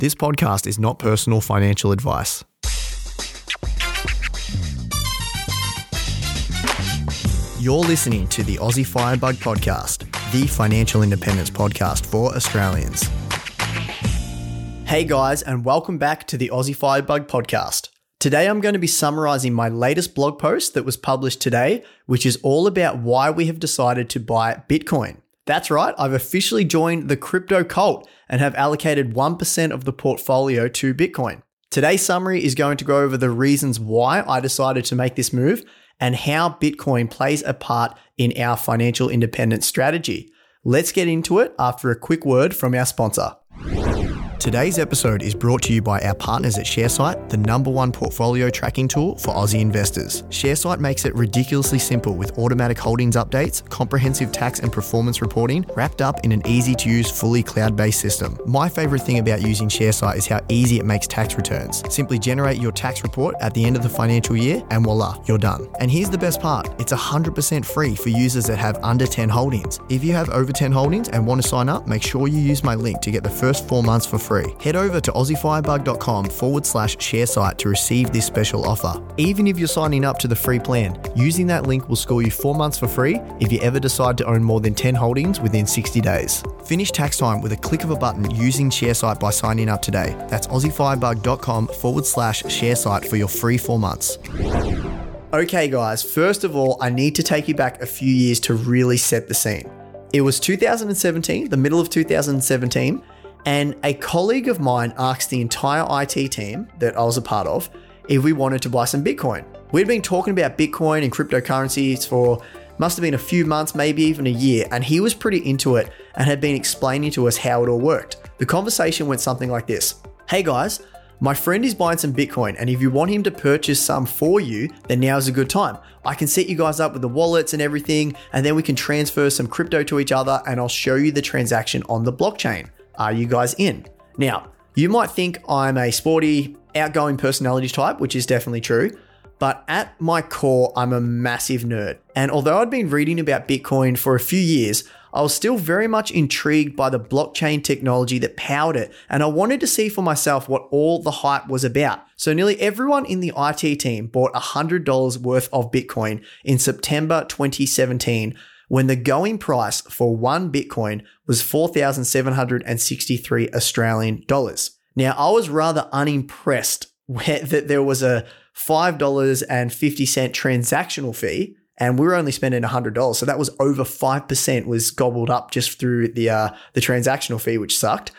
This podcast is not personal financial advice. You're listening to the Aussie Firebug Podcast, the financial independence podcast for Australians. Hey guys, and welcome back to the Aussie Firebug Podcast. Today I'm going to be summarizing my latest blog post that was published today, which is all about why we have decided to buy Bitcoin. That's right, I've officially joined the crypto cult and have allocated 1% of the portfolio to Bitcoin. Today's summary is going to go over the reasons why I decided to make this move and how Bitcoin plays a part in our financial independence strategy. Let's get into it after a quick word from our sponsor. Today's episode is brought to you by our partners at Sharesight, the number one portfolio tracking tool for Aussie investors. Sharesight makes it ridiculously simple with automatic holdings updates, comprehensive tax and performance reporting, wrapped up in an easy to use, fully cloud based system. My favorite thing about using Sharesight is how easy it makes tax returns. Simply generate your tax report at the end of the financial year, and voila, you're done. And here's the best part it's 100% free for users that have under 10 holdings. If you have over 10 holdings and want to sign up, make sure you use my link to get the first four months for free. Head over to aussiefirebug.com forward slash sharesight to receive this special offer. Even if you're signing up to the free plan, using that link will score you four months for free if you ever decide to own more than 10 holdings within 60 days. Finish tax time with a click of a button using Sharesight by signing up today. That's aussiefirebug.com forward slash sharesight for your free four months. Okay, guys, first of all, I need to take you back a few years to really set the scene. It was 2017, the middle of 2017, and a colleague of mine asked the entire IT team that I was a part of if we wanted to buy some Bitcoin. We'd been talking about Bitcoin and cryptocurrencies for must have been a few months, maybe even a year, and he was pretty into it and had been explaining to us how it all worked. The conversation went something like this Hey guys, my friend is buying some Bitcoin, and if you want him to purchase some for you, then now is a good time. I can set you guys up with the wallets and everything, and then we can transfer some crypto to each other, and I'll show you the transaction on the blockchain. Are you guys in? Now, you might think I'm a sporty, outgoing personality type, which is definitely true. But at my core, I'm a massive nerd. And although I'd been reading about Bitcoin for a few years, I was still very much intrigued by the blockchain technology that powered it. And I wanted to see for myself what all the hype was about. So nearly everyone in the IT team bought $100 worth of Bitcoin in September 2017 when the going price for one Bitcoin was 4,763 Australian dollars. Now, I was rather unimpressed that there was a $5.50 transactional fee and we were only spending $100. So that was over 5% was gobbled up just through the uh, the transactional fee which sucked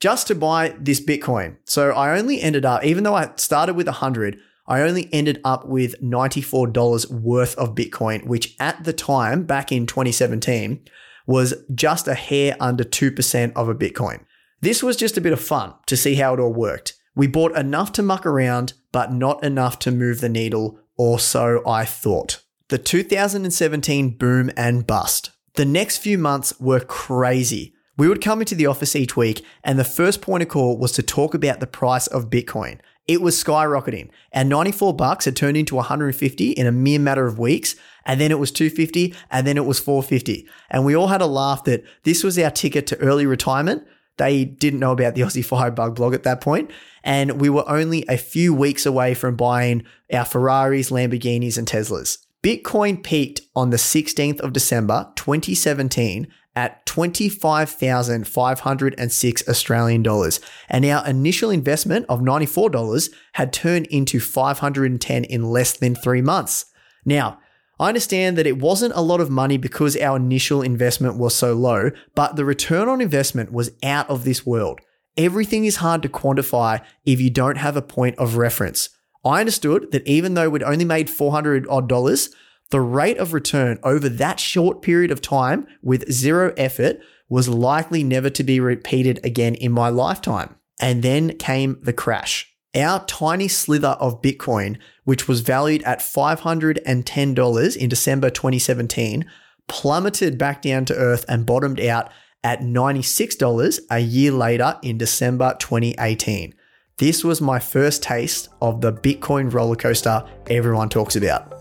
just to buy this Bitcoin. So I only ended up even though I started with 100, I only ended up with $94 worth of Bitcoin, which at the time back in 2017 was just a hair under 2% of a Bitcoin. This was just a bit of fun to see how it all worked. We bought enough to muck around, but not enough to move the needle, or so I thought. The 2017 boom and bust. The next few months were crazy. We would come into the office each week, and the first point of call was to talk about the price of Bitcoin. It was skyrocketing. And 94 bucks had turned into 150 in a mere matter of weeks. And then it was 250 and then it was 450. And we all had a laugh that this was our ticket to early retirement. They didn't know about the Aussie Firebug blog at that point, And we were only a few weeks away from buying our Ferraris, Lamborghinis, and Teslas. Bitcoin peaked on the 16th of December 2017 at 25,506 Australian dollars. And our initial investment of $94 had turned into 510 in less than 3 months. Now, I understand that it wasn't a lot of money because our initial investment was so low, but the return on investment was out of this world. Everything is hard to quantify if you don't have a point of reference. I understood that even though we'd only made 400 odd dollars, the rate of return over that short period of time with zero effort was likely never to be repeated again in my lifetime. And then came the crash. Our tiny slither of Bitcoin, which was valued at $510 in December 2017, plummeted back down to earth and bottomed out at $96 a year later in December 2018. This was my first taste of the Bitcoin roller coaster everyone talks about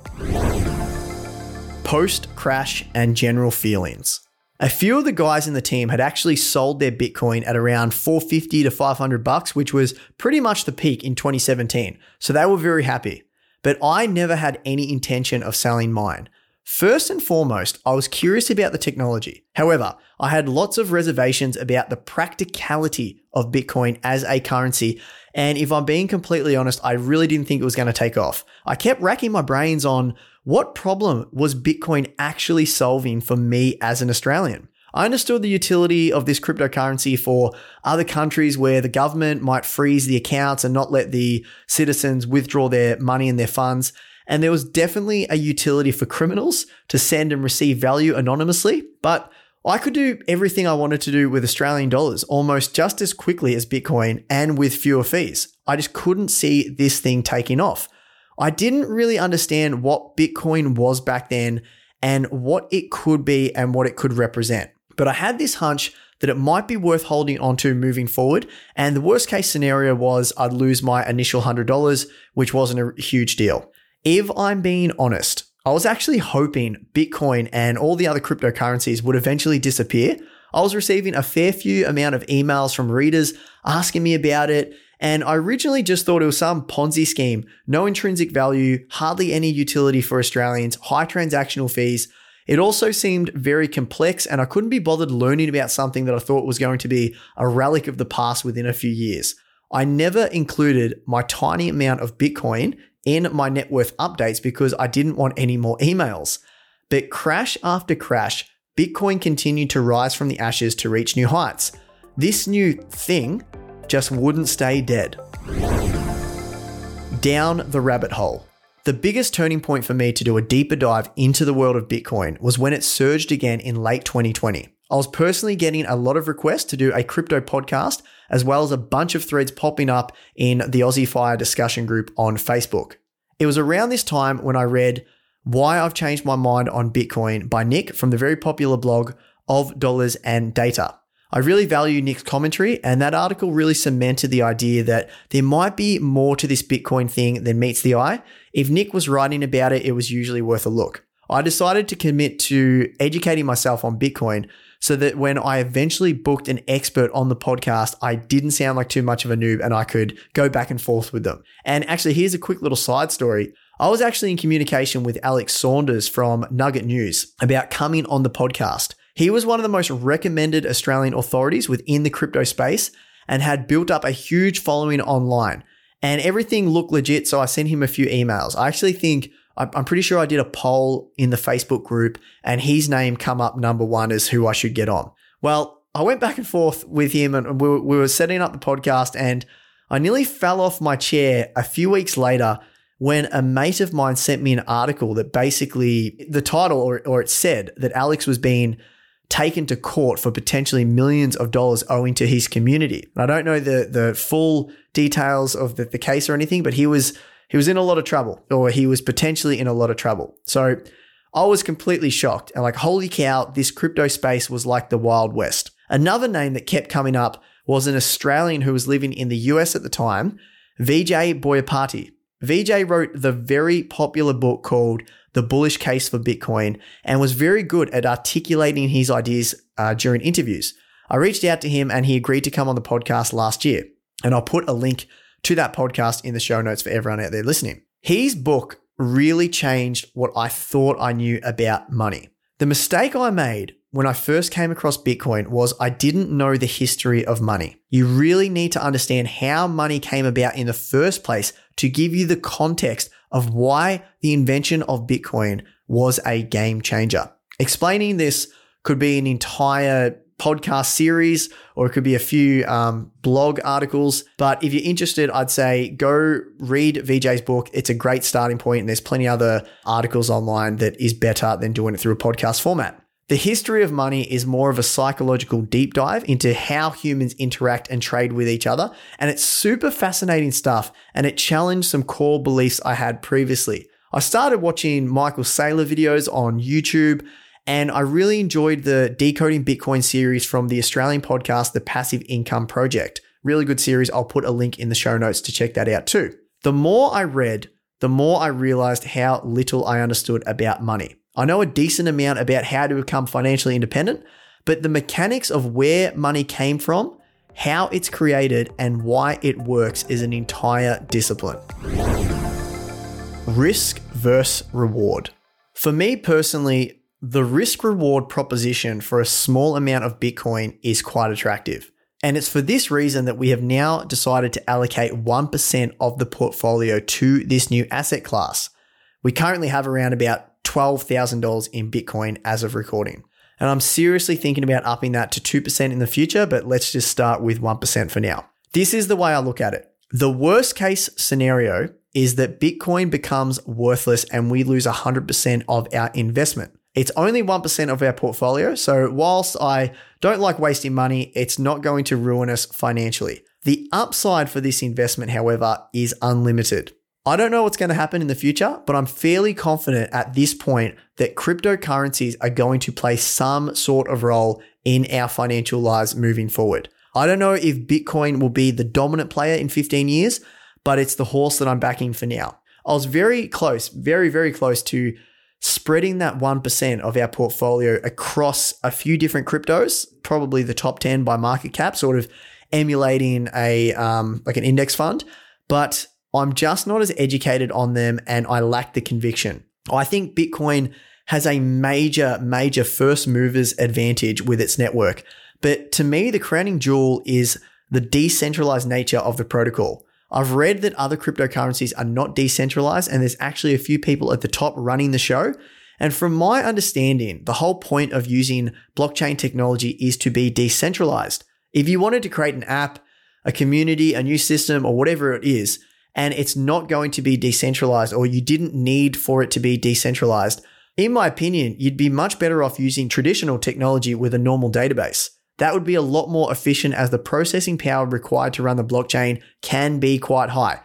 post crash and general feelings. A few of the guys in the team had actually sold their Bitcoin at around 450 to 500 bucks, which was pretty much the peak in 2017. So they were very happy. But I never had any intention of selling mine. First and foremost, I was curious about the technology. However, I had lots of reservations about the practicality of Bitcoin as a currency. And if I'm being completely honest, I really didn't think it was going to take off. I kept racking my brains on what problem was Bitcoin actually solving for me as an Australian? I understood the utility of this cryptocurrency for other countries where the government might freeze the accounts and not let the citizens withdraw their money and their funds. And there was definitely a utility for criminals to send and receive value anonymously. But I could do everything I wanted to do with Australian dollars almost just as quickly as Bitcoin and with fewer fees. I just couldn't see this thing taking off. I didn't really understand what Bitcoin was back then and what it could be and what it could represent. But I had this hunch that it might be worth holding onto moving forward. And the worst case scenario was I'd lose my initial $100, which wasn't a huge deal. If I'm being honest, I was actually hoping Bitcoin and all the other cryptocurrencies would eventually disappear. I was receiving a fair few amount of emails from readers asking me about it and I originally just thought it was some Ponzi scheme, no intrinsic value, hardly any utility for Australians, high transactional fees. It also seemed very complex, and I couldn't be bothered learning about something that I thought was going to be a relic of the past within a few years. I never included my tiny amount of Bitcoin in my net worth updates because I didn't want any more emails. But crash after crash, Bitcoin continued to rise from the ashes to reach new heights. This new thing just wouldn't stay dead. Down the rabbit hole. The biggest turning point for me to do a deeper dive into the world of Bitcoin was when it surged again in late 2020. I was personally getting a lot of requests to do a crypto podcast, as well as a bunch of threads popping up in the Aussie Fire discussion group on Facebook. It was around this time when I read Why I've Changed My Mind on Bitcoin by Nick from the very popular blog of Dollars and Data. I really value Nick's commentary, and that article really cemented the idea that there might be more to this Bitcoin thing than meets the eye. If Nick was writing about it, it was usually worth a look. I decided to commit to educating myself on Bitcoin so that when I eventually booked an expert on the podcast, I didn't sound like too much of a noob and I could go back and forth with them. And actually, here's a quick little side story. I was actually in communication with Alex Saunders from Nugget News about coming on the podcast. He was one of the most recommended Australian authorities within the crypto space and had built up a huge following online. And everything looked legit, so I sent him a few emails. I actually think I'm pretty sure I did a poll in the Facebook group and his name come up number one as who I should get on. Well, I went back and forth with him and we were, setting up the podcast and I nearly fell off my chair a few weeks later when a mate of mine sent me an article that basically the title or, or it said that Alex was being taken to court for potentially millions of dollars owing to his community. I don't know the the full details of the, the case or anything, but he was he was in a lot of trouble, or he was potentially in a lot of trouble. So I was completely shocked and like, holy cow, this crypto space was like the Wild West. Another name that kept coming up was an Australian who was living in the US at the time, Vijay Boyapati. Vijay wrote the very popular book called The Bullish Case for Bitcoin and was very good at articulating his ideas uh, during interviews. I reached out to him and he agreed to come on the podcast last year. And I'll put a link to that podcast in the show notes for everyone out there listening. His book really changed what I thought I knew about money. The mistake I made when I first came across Bitcoin was I didn't know the history of money. You really need to understand how money came about in the first place to give you the context of why the invention of Bitcoin was a game changer. Explaining this could be an entire podcast series or it could be a few um, blog articles. But if you're interested, I'd say go read Vijay's book. It's a great starting point, and there's plenty other articles online that is better than doing it through a podcast format. The history of money is more of a psychological deep dive into how humans interact and trade with each other. And it's super fascinating stuff. And it challenged some core beliefs I had previously. I started watching Michael Saylor videos on YouTube. And I really enjoyed the Decoding Bitcoin series from the Australian podcast, The Passive Income Project. Really good series. I'll put a link in the show notes to check that out too. The more I read, the more I realized how little I understood about money. I know a decent amount about how to become financially independent, but the mechanics of where money came from, how it's created, and why it works is an entire discipline. Risk versus reward. For me personally, the risk reward proposition for a small amount of Bitcoin is quite attractive. And it's for this reason that we have now decided to allocate 1% of the portfolio to this new asset class. We currently have around about $12,000 in Bitcoin as of recording. And I'm seriously thinking about upping that to 2% in the future, but let's just start with 1% for now. This is the way I look at it. The worst case scenario is that Bitcoin becomes worthless and we lose 100% of our investment. It's only 1% of our portfolio, so whilst I don't like wasting money, it's not going to ruin us financially. The upside for this investment, however, is unlimited. I don't know what's going to happen in the future, but I'm fairly confident at this point that cryptocurrencies are going to play some sort of role in our financial lives moving forward. I don't know if Bitcoin will be the dominant player in 15 years, but it's the horse that I'm backing for now. I was very close, very, very close to spreading that 1% of our portfolio across a few different cryptos, probably the top 10 by market cap, sort of emulating a um, like an index fund. But I'm just not as educated on them and I lack the conviction. I think Bitcoin has a major, major first movers advantage with its network. But to me, the crowning jewel is the decentralized nature of the protocol. I've read that other cryptocurrencies are not decentralized, and there's actually a few people at the top running the show. And from my understanding, the whole point of using blockchain technology is to be decentralized. If you wanted to create an app, a community, a new system, or whatever it is, and it's not going to be decentralized, or you didn't need for it to be decentralized, in my opinion, you'd be much better off using traditional technology with a normal database. That would be a lot more efficient as the processing power required to run the blockchain can be quite high.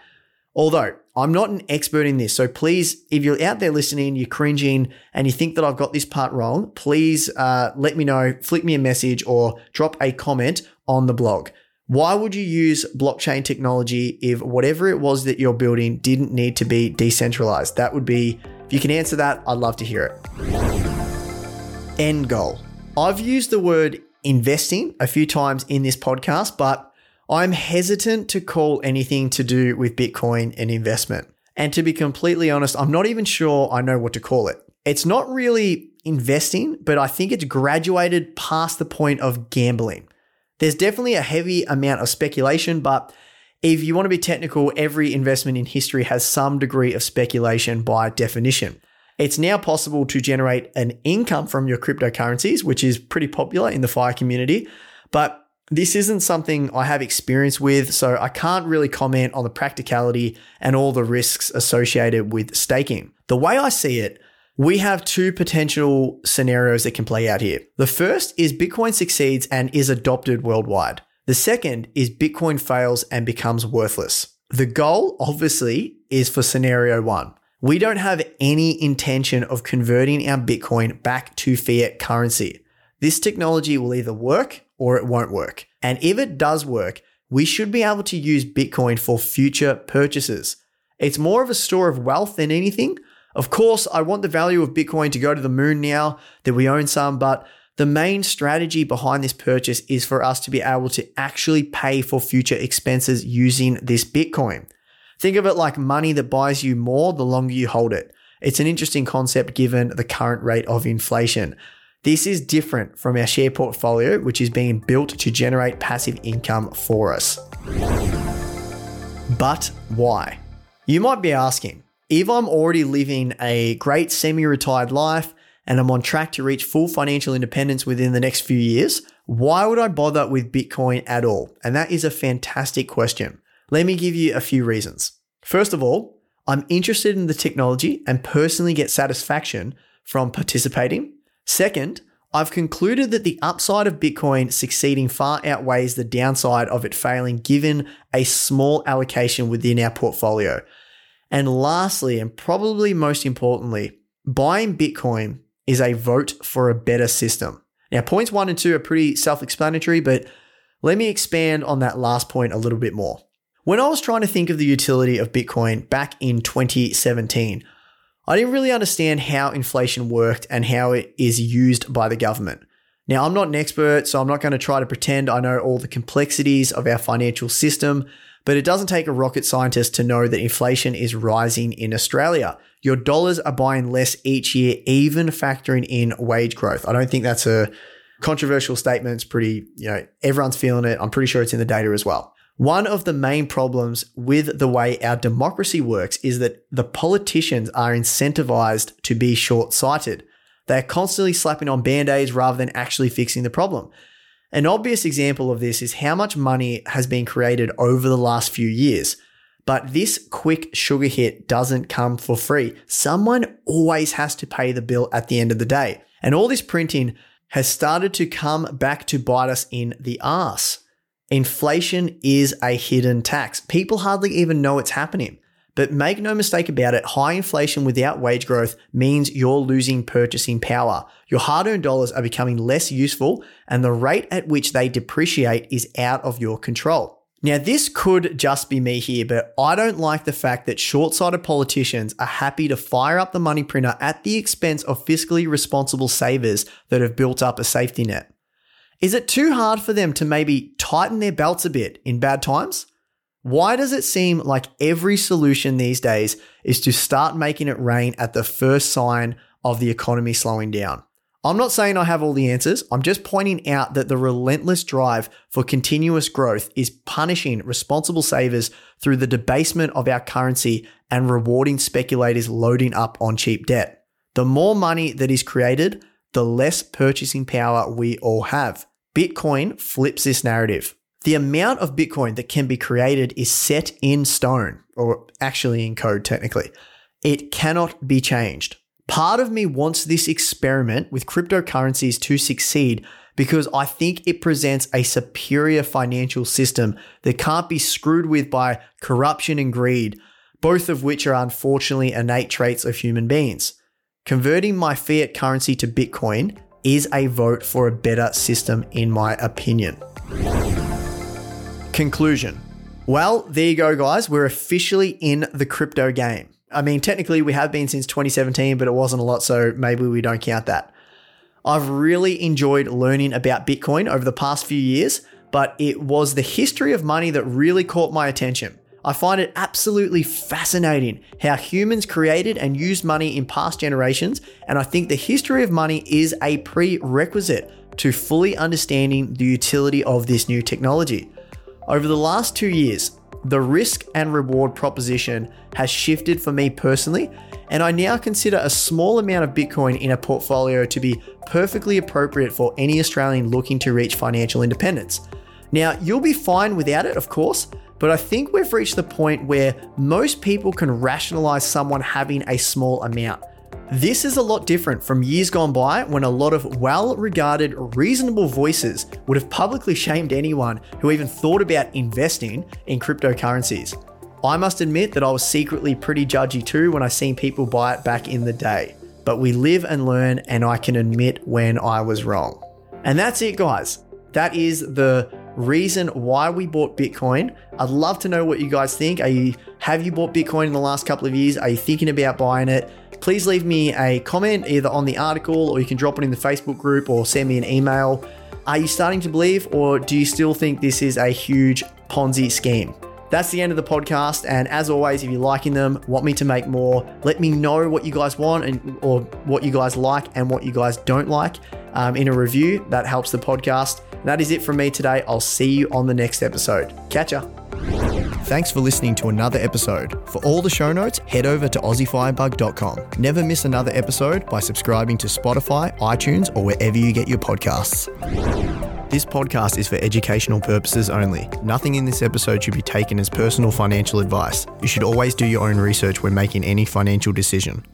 Although I'm not an expert in this, so please, if you're out there listening, you're cringing, and you think that I've got this part wrong, please uh, let me know, flick me a message, or drop a comment on the blog. Why would you use blockchain technology if whatever it was that you're building didn't need to be decentralized? That would be, if you can answer that, I'd love to hear it. End goal. I've used the word investing a few times in this podcast, but I'm hesitant to call anything to do with Bitcoin an investment. And to be completely honest, I'm not even sure I know what to call it. It's not really investing, but I think it's graduated past the point of gambling. There's definitely a heavy amount of speculation, but if you want to be technical, every investment in history has some degree of speculation by definition. It's now possible to generate an income from your cryptocurrencies, which is pretty popular in the FIRE community. But this isn't something I have experience with, so I can't really comment on the practicality and all the risks associated with staking. The way I see it, we have two potential scenarios that can play out here. The first is Bitcoin succeeds and is adopted worldwide. The second is Bitcoin fails and becomes worthless. The goal, obviously, is for scenario one. We don't have any intention of converting our Bitcoin back to fiat currency. This technology will either work or it won't work. And if it does work, we should be able to use Bitcoin for future purchases. It's more of a store of wealth than anything. Of course, I want the value of Bitcoin to go to the moon now that we own some, but the main strategy behind this purchase is for us to be able to actually pay for future expenses using this Bitcoin. Think of it like money that buys you more the longer you hold it. It's an interesting concept given the current rate of inflation. This is different from our share portfolio, which is being built to generate passive income for us. But why? You might be asking, if I'm already living a great semi retired life and I'm on track to reach full financial independence within the next few years, why would I bother with Bitcoin at all? And that is a fantastic question. Let me give you a few reasons. First of all, I'm interested in the technology and personally get satisfaction from participating. Second, I've concluded that the upside of Bitcoin succeeding far outweighs the downside of it failing given a small allocation within our portfolio. And lastly, and probably most importantly, buying Bitcoin is a vote for a better system. Now, points one and two are pretty self explanatory, but let me expand on that last point a little bit more. When I was trying to think of the utility of Bitcoin back in 2017, I didn't really understand how inflation worked and how it is used by the government. Now, I'm not an expert, so I'm not going to try to pretend I know all the complexities of our financial system, but it doesn't take a rocket scientist to know that inflation is rising in Australia. Your dollars are buying less each year, even factoring in wage growth. I don't think that's a controversial statement. It's pretty, you know, everyone's feeling it. I'm pretty sure it's in the data as well. One of the main problems with the way our democracy works is that the politicians are incentivized to be short sighted. They're constantly slapping on band aids rather than actually fixing the problem. An obvious example of this is how much money has been created over the last few years. But this quick sugar hit doesn't come for free. Someone always has to pay the bill at the end of the day. And all this printing has started to come back to bite us in the ass. Inflation is a hidden tax. People hardly even know it's happening. But make no mistake about it, high inflation without wage growth means you're losing purchasing power. Your hard earned dollars are becoming less useful, and the rate at which they depreciate is out of your control. Now, this could just be me here, but I don't like the fact that short sighted politicians are happy to fire up the money printer at the expense of fiscally responsible savers that have built up a safety net. Is it too hard for them to maybe tighten their belts a bit in bad times? Why does it seem like every solution these days is to start making it rain at the first sign of the economy slowing down? I'm not saying I have all the answers. I'm just pointing out that the relentless drive for continuous growth is punishing responsible savers through the debasement of our currency and rewarding speculators loading up on cheap debt. The more money that is created, the less purchasing power we all have. Bitcoin flips this narrative the amount of Bitcoin that can be created is set in stone, or actually in code technically. It cannot be changed. Part of me wants this experiment with cryptocurrencies to succeed because I think it presents a superior financial system that can't be screwed with by corruption and greed, both of which are unfortunately innate traits of human beings. Converting my fiat currency to Bitcoin is a vote for a better system, in my opinion. Conclusion. Well, there you go, guys. We're officially in the crypto game. I mean, technically, we have been since 2017, but it wasn't a lot, so maybe we don't count that. I've really enjoyed learning about Bitcoin over the past few years, but it was the history of money that really caught my attention. I find it absolutely fascinating how humans created and used money in past generations, and I think the history of money is a prerequisite to fully understanding the utility of this new technology. Over the last two years, the risk and reward proposition has shifted for me personally, and I now consider a small amount of Bitcoin in a portfolio to be perfectly appropriate for any Australian looking to reach financial independence. Now, you'll be fine without it, of course, but I think we've reached the point where most people can rationalize someone having a small amount. This is a lot different from years gone by when a lot of well regarded, reasonable voices would have publicly shamed anyone who even thought about investing in cryptocurrencies. I must admit that I was secretly pretty judgy too when I seen people buy it back in the day. But we live and learn, and I can admit when I was wrong. And that's it, guys. That is the reason why we bought Bitcoin. I'd love to know what you guys think. Are you have you bought Bitcoin in the last couple of years? Are you thinking about buying it? Please leave me a comment either on the article or you can drop it in the Facebook group or send me an email. Are you starting to believe or do you still think this is a huge Ponzi scheme? That's the end of the podcast. And as always, if you're liking them, want me to make more, let me know what you guys want and or what you guys like and what you guys don't like um, in a review. That helps the podcast. That is it from me today. I'll see you on the next episode. Catch ya. Thanks for listening to another episode. For all the show notes, head over to AussieFirebug.com. Never miss another episode by subscribing to Spotify, iTunes, or wherever you get your podcasts. This podcast is for educational purposes only. Nothing in this episode should be taken as personal financial advice. You should always do your own research when making any financial decision.